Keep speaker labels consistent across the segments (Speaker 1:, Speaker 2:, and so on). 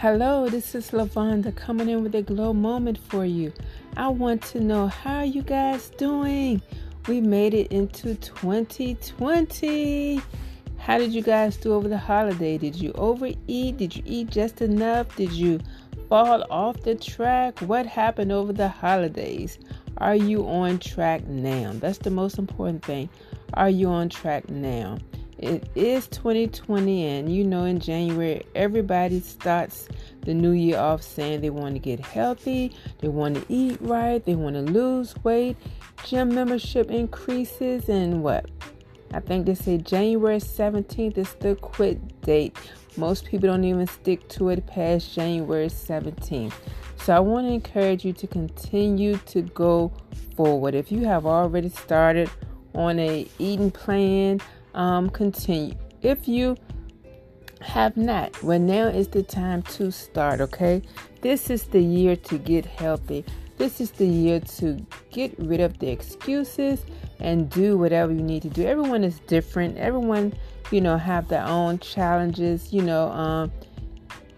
Speaker 1: Hello, this is Lavonda coming in with a glow moment for you. I want to know how you guys doing. We made it into 2020. How did you guys do over the holiday? Did you overeat? Did you eat just enough? Did you fall off the track? What happened over the holidays? Are you on track now? That's the most important thing. Are you on track now? It is 2020, and you know, in January, everybody starts the new year off saying they want to get healthy, they want to eat right, they want to lose weight, gym membership increases, and what? I think they say January 17th is the quit date. Most people don't even stick to it past January 17th. So I want to encourage you to continue to go forward. If you have already started on a eating plan, um, continue. If you have not, well, now is the time to start, okay? This is the year to get healthy. This is the year to get rid of the excuses and do whatever you need to do. Everyone is different. Everyone, you know, have their own challenges. You know, um,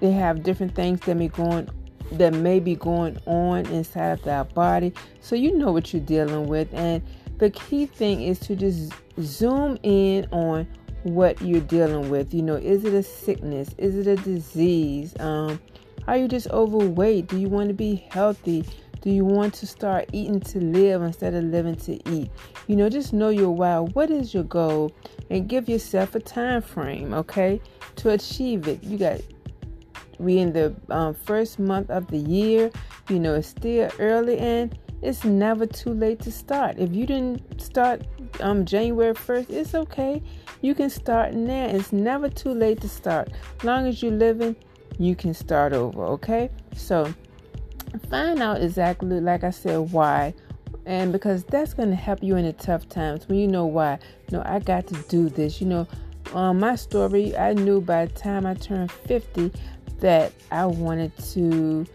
Speaker 1: they have different things that may going that may be going on inside of their body. So you know what you're dealing with, and the key thing is to just zoom in on what you're dealing with. You know, is it a sickness? Is it a disease? Um, are you just overweight? Do you want to be healthy? Do you want to start eating to live instead of living to eat? You know, just know your why. What is your goal? And give yourself a time frame, okay, to achieve it. You got we in the um, first month of the year. You know, it's still early and it's never too late to start. If you didn't start um, January 1st, it's okay. You can start now. It's never too late to start. As long as you're living, you can start over, okay? So find out exactly, like I said, why. And because that's going to help you in the tough times when you know why. You know, I got to do this. You know, um, my story, I knew by the time I turned 50 that I wanted to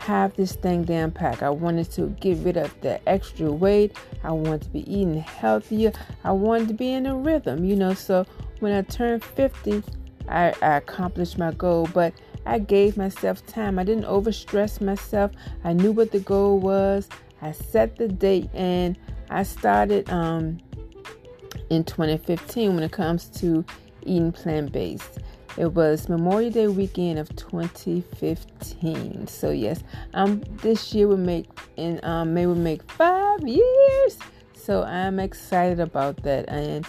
Speaker 1: have this thing down packed. I wanted to get rid of the extra weight. I wanted to be eating healthier. I wanted to be in a rhythm, you know. So when I turned 50, I, I accomplished my goal, but I gave myself time. I didn't overstress myself. I knew what the goal was. I set the date and I started um, in 2015 when it comes to eating plant based. It was Memorial Day weekend of 2015. So yes, um, this year will make in um May will make five years. So I'm excited about that. And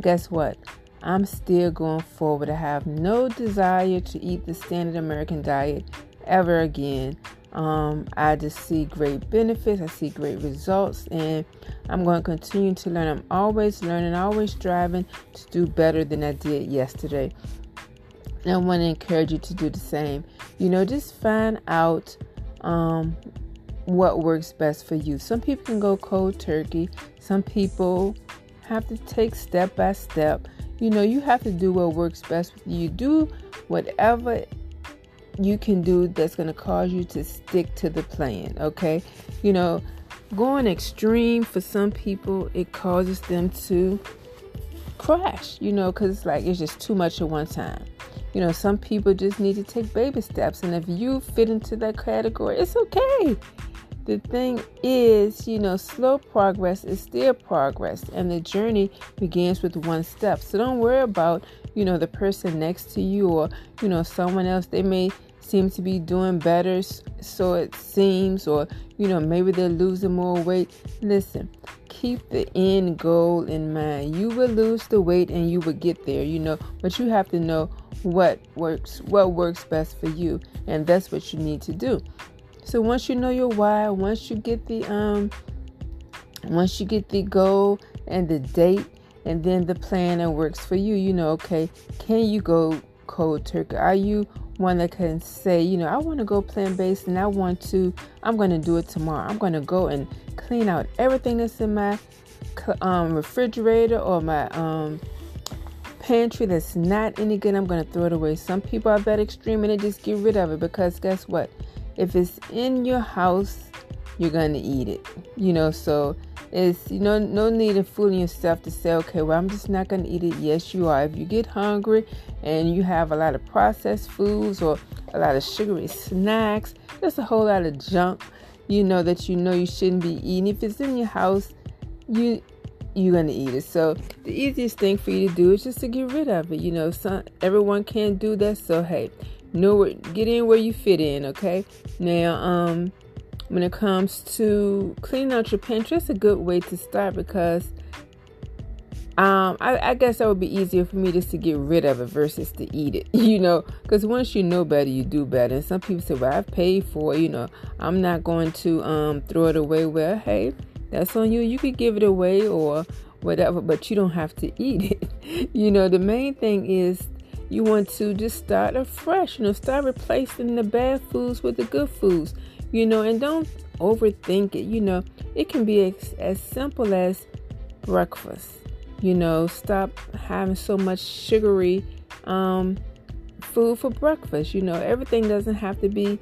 Speaker 1: guess what? I'm still going forward. I have no desire to eat the standard American diet ever again. Um, I just see great benefits, I see great results, and I'm going to continue to learn. I'm always learning, always striving to do better than I did yesterday. I want to encourage you to do the same. You know, just find out um, what works best for you. Some people can go cold turkey, some people have to take step by step. You know, you have to do what works best you. Do whatever you can do that's going to cause you to stick to the plan, okay? You know, going extreme for some people, it causes them to crash, you know, because it's like it's just too much at one time. You know, some people just need to take baby steps, and if you fit into that category, it's okay. The thing is, you know, slow progress is still progress, and the journey begins with one step. So don't worry about, you know, the person next to you or, you know, someone else. They may seem to be doing better, so it seems, or, you know, maybe they're losing more weight. Listen, keep the end goal in mind. You will lose the weight and you will get there, you know, but you have to know what works what works best for you and that's what you need to do so once you know your why once you get the um once you get the goal and the date and then the plan that works for you you know okay can you go cold turkey are you one that can say you know i want to go plant-based and i want to i'm going to do it tomorrow i'm going to go and clean out everything that's in my um, refrigerator or my um, pantry that's not any good, I'm going to throw it away. Some people are that extreme and they just get rid of it because guess what? If it's in your house, you're going to eat it. You know, so It's you know no need of fooling yourself to say, okay, well I'm just not gonna eat it. Yes, you are. If you get hungry and you have a lot of processed foods or a lot of sugary snacks, just a whole lot of junk, you know that you know you shouldn't be eating. If it's in your house, you you're gonna eat it. So the easiest thing for you to do is just to get rid of it. You know, some everyone can't do that. So hey, know where get in where you fit in. Okay. Now, um, when it comes to cleaning out your it's a good way to start because um, I, I, guess that would be easier for me just to get rid of it versus to eat it, you know, because once you know better, you do better. And some people say, well, I've paid for it, you know, I'm not going to um, throw it away. Well, hey, that's on you. You could give it away or whatever, but you don't have to eat it. you know, the main thing is you want to just start afresh, you know, start replacing the bad foods with the good foods, you know, and don't overthink it. You know, it can be as, as simple as breakfast. You know, stop having so much sugary um, food for breakfast. You know, everything doesn't have to be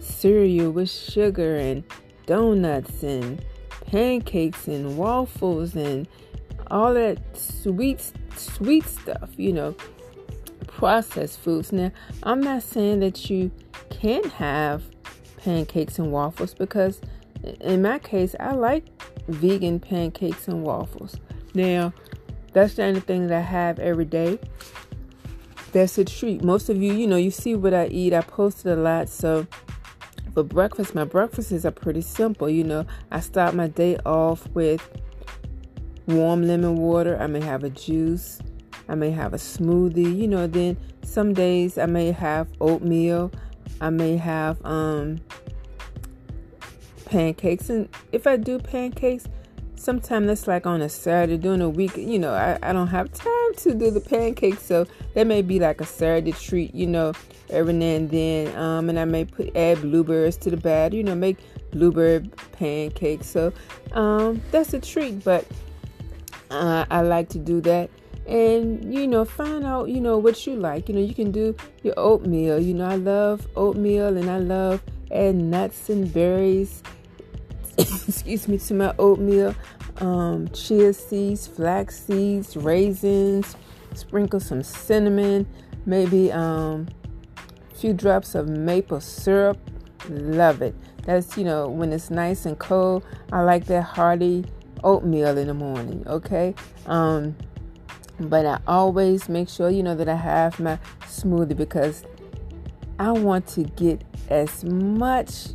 Speaker 1: cereal with sugar and donuts and pancakes and waffles and all that sweet sweet stuff, you know, processed foods. Now, I'm not saying that you can't have pancakes and waffles because in my case, I like vegan pancakes and waffles. Now, that's the only thing that I have every day. That's a treat. Most of you, you know, you see what I eat. I posted a lot, so for breakfast, my breakfasts are pretty simple. You know, I start my day off with warm lemon water. I may have a juice. I may have a smoothie. You know, then some days I may have oatmeal. I may have um, pancakes. And if I do pancakes, sometimes that's like on a Saturday during a week. You know, I, I don't have time to do the pancakes, so that may be like a Saturday treat. You know, every now and then. Um, and I may put add blueberries to the batter. You know, make blueberry pancakes. So um, that's a treat, but uh, I like to do that. And you know, find out you know what you like. You know, you can do your oatmeal. You know, I love oatmeal, and I love add nuts and berries excuse me, to my oatmeal. Um, chia seeds, flax seeds, raisins, sprinkle some cinnamon, maybe um, a few drops of maple syrup. Love it. That's, you know, when it's nice and cold, I like that hearty oatmeal in the morning, okay? Um, but I always make sure, you know, that I have my smoothie because I want to get as much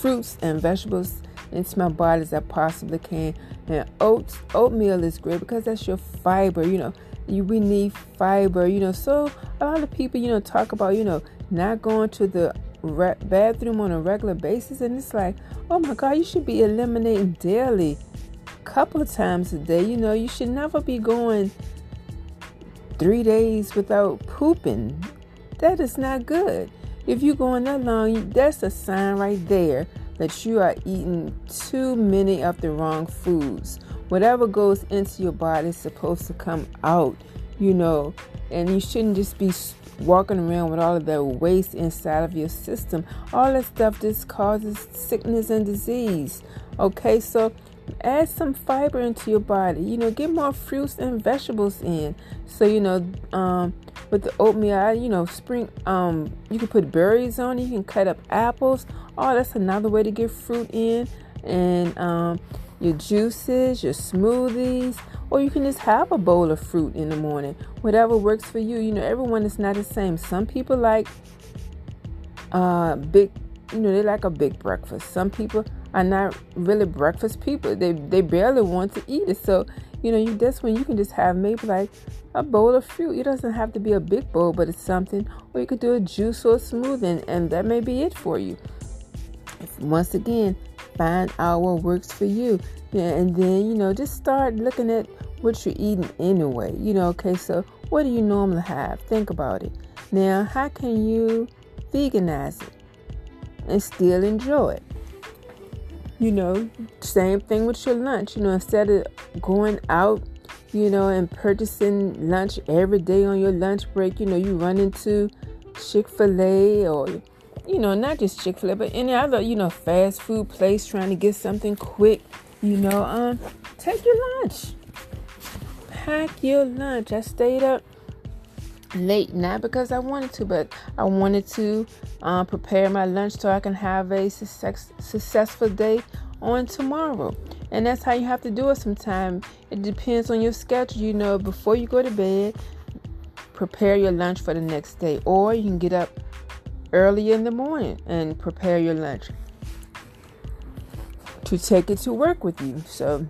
Speaker 1: fruits and vegetables into my body as I possibly can. And oats, oatmeal is great because that's your fiber. You know, you we need fiber. You know, so a lot of people, you know, talk about you know not going to the re- bathroom on a regular basis, and it's like, oh my God, you should be eliminating daily, couple times a day. You know, you should never be going three days without pooping. That is not good. If you're going that long, that's a sign right there that you are eating too many of the wrong foods. Whatever goes into your body is supposed to come out, you know, and you shouldn't just be walking around with all of that waste inside of your system. All that stuff just causes sickness and disease. Okay, so add some fiber into your body. You know, get more fruits and vegetables in. So you know, um, with the oatmeal, you know, spring. Um, you can put berries on. it. You can cut up apples. Oh, that's another way to get fruit in. And um, your juices, your smoothies, or you can just have a bowl of fruit in the morning. Whatever works for you. You know, everyone is not the same. Some people like uh, big. You know, they like a big breakfast. Some people are not really breakfast people. They they barely want to eat it. So, you know, you that's when you can just have maybe like a bowl of fruit. It doesn't have to be a big bowl, but it's something. Or you could do a juice or a smoothie, and, and that may be it for you. Once again, find out what works for you. Yeah, and then, you know, just start looking at what you're eating anyway. You know, okay, so what do you normally have? Think about it. Now, how can you veganize it and still enjoy it? You know, same thing with your lunch. You know, instead of going out, you know, and purchasing lunch every day on your lunch break, you know, you run into Chick fil A or, you know, not just Chick fil A, but any other, you know, fast food place trying to get something quick. you know, um, take your lunch. Pack your lunch. I stayed up late, not because I wanted to, but I wanted to um, prepare my lunch so I can have a success, successful day on tomorrow. And that's how you have to do it sometimes. It depends on your schedule. You know, before you go to bed, prepare your lunch for the next day. Or you can get up early in the morning and prepare your lunch to take it to work with you. So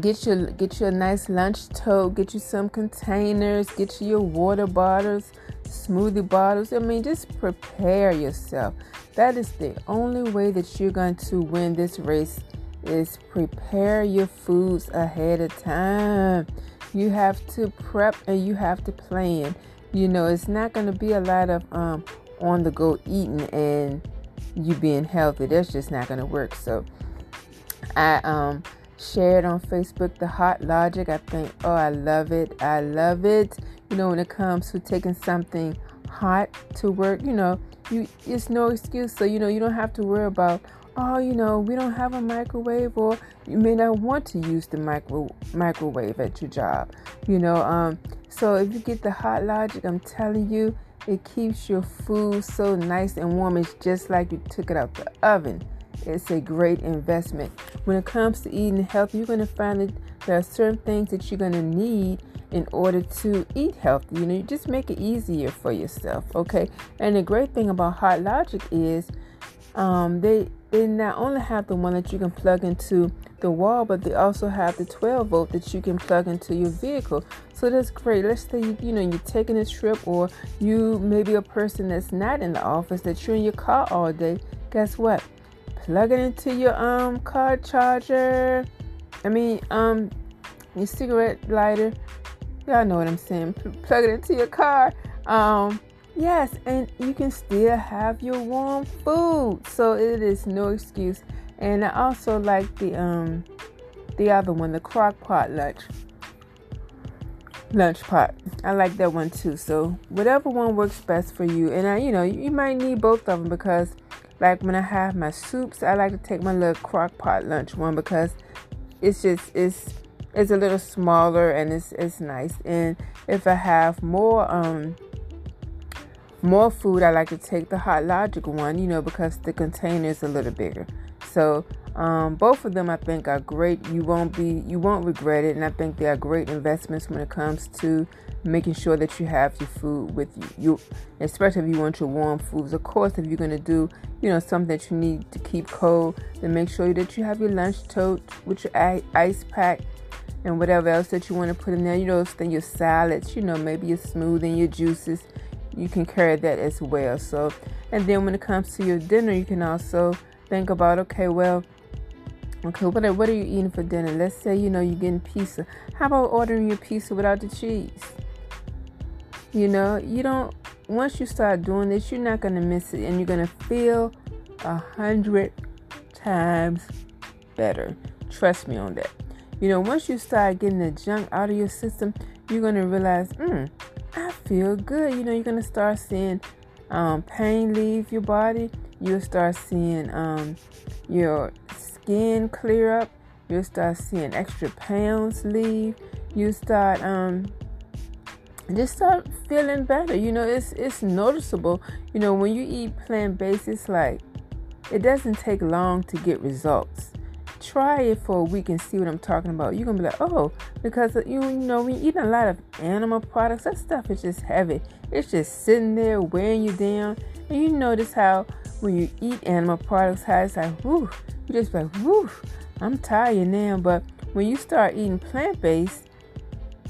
Speaker 1: get your get you a nice lunch tote, get you some containers, get you your water bottles, smoothie bottles. I mean, just prepare yourself. That is the only way that you're going to win this race is prepare your foods ahead of time. You have to prep and you have to plan. You know, it's not going to be a lot of um, on the go eating and you being healthy. That's just not going to work. So, I um shared on Facebook the hot logic. I think, oh, I love it. I love it. You know, when it comes to taking something hot to work, you know, you it's no excuse. So you know, you don't have to worry about oh, you know, we don't have a microwave, or you may not want to use the micro microwave at your job. You know, um, so if you get the hot logic, I'm telling you, it keeps your food so nice and warm. It's just like you took it out the oven. It's a great investment. When it comes to eating healthy, you're going to find that there are certain things that you're going to need in order to eat healthy. You know, you just make it easier for yourself, okay? And the great thing about Hot Logic is um, they they not only have the one that you can plug into the wall, but they also have the 12 volt that you can plug into your vehicle. So that's great. Let's say you, you know you're taking a trip, or you maybe a person that's not in the office that you're in your car all day. Guess what? Plug it into your um car charger. I mean um your cigarette lighter. Y'all know what I'm saying. Plug it into your car. Um Yes, and you can still have your warm food. So it is no excuse. And I also like the um the other one, the crock pot lunch. Lunch pot. I like that one too. So whatever one works best for you. And I you know, you might need both of them because like when I have my soups, I like to take my little crock pot lunch one because it's just it's it's a little smaller and it's it's nice. And if I have more um more food, I like to take the Hot Logic one, you know, because the container is a little bigger. So um, both of them, I think, are great. You won't be, you won't regret it, and I think they are great investments when it comes to making sure that you have your food with you. You, especially if you want your warm foods. Of course, if you're gonna do, you know, something that you need to keep cold, then make sure that you have your lunch tote with your ice pack and whatever else that you want to put in there. You know, then your salads, you know, maybe your smoothie, your juices you can carry that as well. So, and then when it comes to your dinner, you can also think about okay, well, okay, what are, what are you eating for dinner? Let's say you know you're getting pizza. How about ordering your pizza without the cheese? You know, you don't. Once you start doing this, you're not gonna miss it, and you're gonna feel a hundred times better. Trust me on that. You know, once you start getting the junk out of your system, you're gonna realize, hmm, I feel good. You know, you're gonna start seeing um, pain leave your body. You'll start seeing um, your skin clear up. You'll start seeing extra pounds leave. You start um, just start feeling better. You know, it's it's noticeable. You know, when you eat plant based, it's like it doesn't take long to get results try it for a week and see what I'm talking about. You're gonna be like, oh, because you, you know, you eat a lot of animal products, that stuff is just heavy. It's just sitting there wearing you down. And you notice how when you eat animal products, how it's like, whoo, you just like, whoo, I'm tired now. But when you start eating plant based,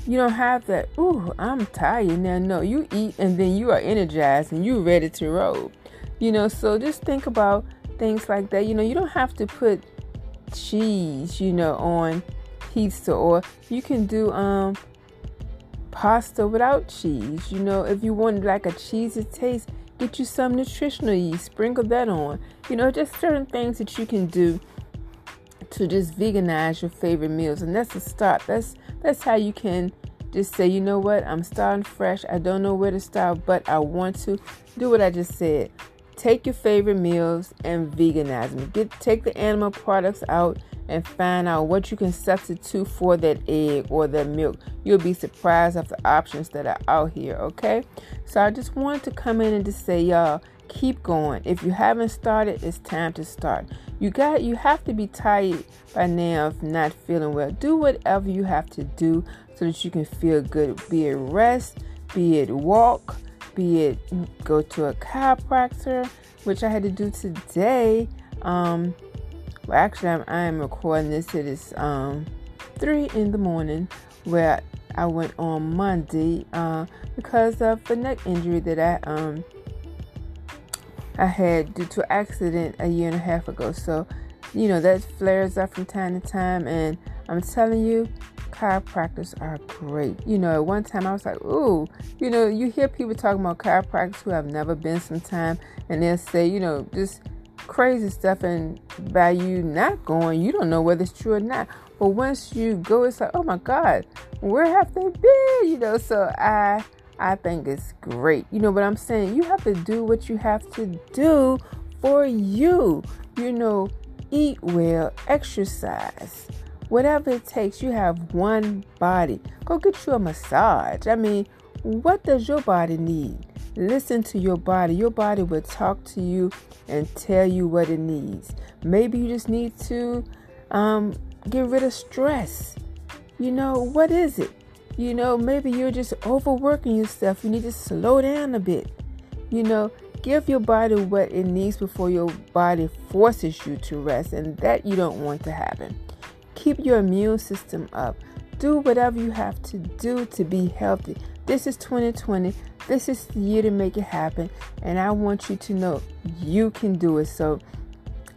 Speaker 1: you don't have that, ooh, I'm tired now. No, you eat and then you are energized and you're ready to roll. You know, so just think about things like that. You know, you don't have to put cheese, you know, on pizza, or you can do um pasta without cheese. You know, if you want like a cheesy taste, get you some nutritional yeast, sprinkle that on. You know, just certain things that you can do to just veganize your favorite meals, and that's a start. That's that's how you can just say, you know what, I'm starting fresh. I don't know where to start, but I want to do what I just said take your favorite meals and veganize them. Get take the animal products out and find out what you can substitute for that egg or that milk. You'll be surprised of the options that are out here, okay? So I just wanted to come in and just say, y'all, keep going. If you haven't started, it's time to start. You got you have to be tired by now of not feeling well. Do whatever you have to do so that you can feel good. Be it rest, be it walk, be it go to a chiropractor, which I had to do today. Um, well, actually, I'm, I am recording this. It is um, three in the morning, where I went on Monday uh, because of the neck injury that I um I had due to accident a year and a half ago. So, you know, that flares up from time to time. And I'm telling you, chiropractors are great. You know, at one time I was like, ooh, you know, you hear people talking about chiropractors who have never been sometime, and they'll say, you know, just crazy stuff. And by you not going, you don't know whether it's true or not. But once you go, it's like, oh my God, where have they been? You know, so I I think it's great. You know what I'm saying? You have to do what you have to do for you. You know, eat well, exercise, whatever it takes. You have one body. Go get you a massage. I mean, what does your body need? Listen to your body. Your body will talk to you and tell you what it needs. Maybe you just need to um, get rid of stress. You know, what is it? You know, maybe you're just overworking yourself. You need to slow down a bit. You know, give your body what it needs before your body forces you to rest, and that you don't want to happen. Keep your immune system up. Do whatever you have to do to be healthy. This is 2020. This is the year to make it happen, and I want you to know you can do it. So,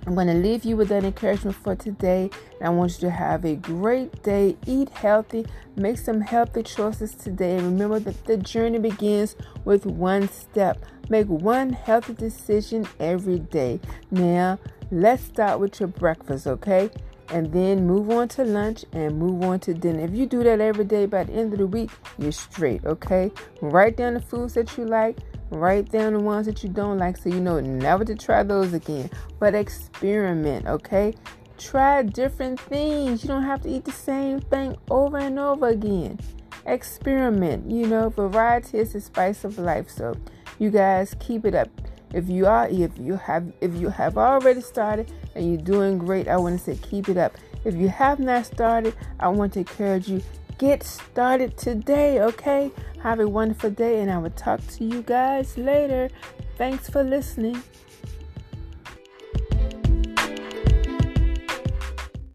Speaker 1: I'm going to leave you with that encouragement for today. And I want you to have a great day. Eat healthy. Make some healthy choices today. And remember that the journey begins with one step. Make one healthy decision every day. Now, let's start with your breakfast, okay? And then move on to lunch and move on to dinner. If you do that every day by the end of the week, you're straight, okay? Write down the foods that you like Write down the ones that you don't like so you know never to try those again. But experiment, okay? Try different things. You don't have to eat the same thing over and over again. Experiment. You know, variety is the spice of life. So you guys keep it up. If you are if you have if you have already started and you're doing great, I want to say keep it up. If you have not started, I want to encourage you get started today, okay? Have a wonderful day, and I will talk to you guys later. Thanks for listening.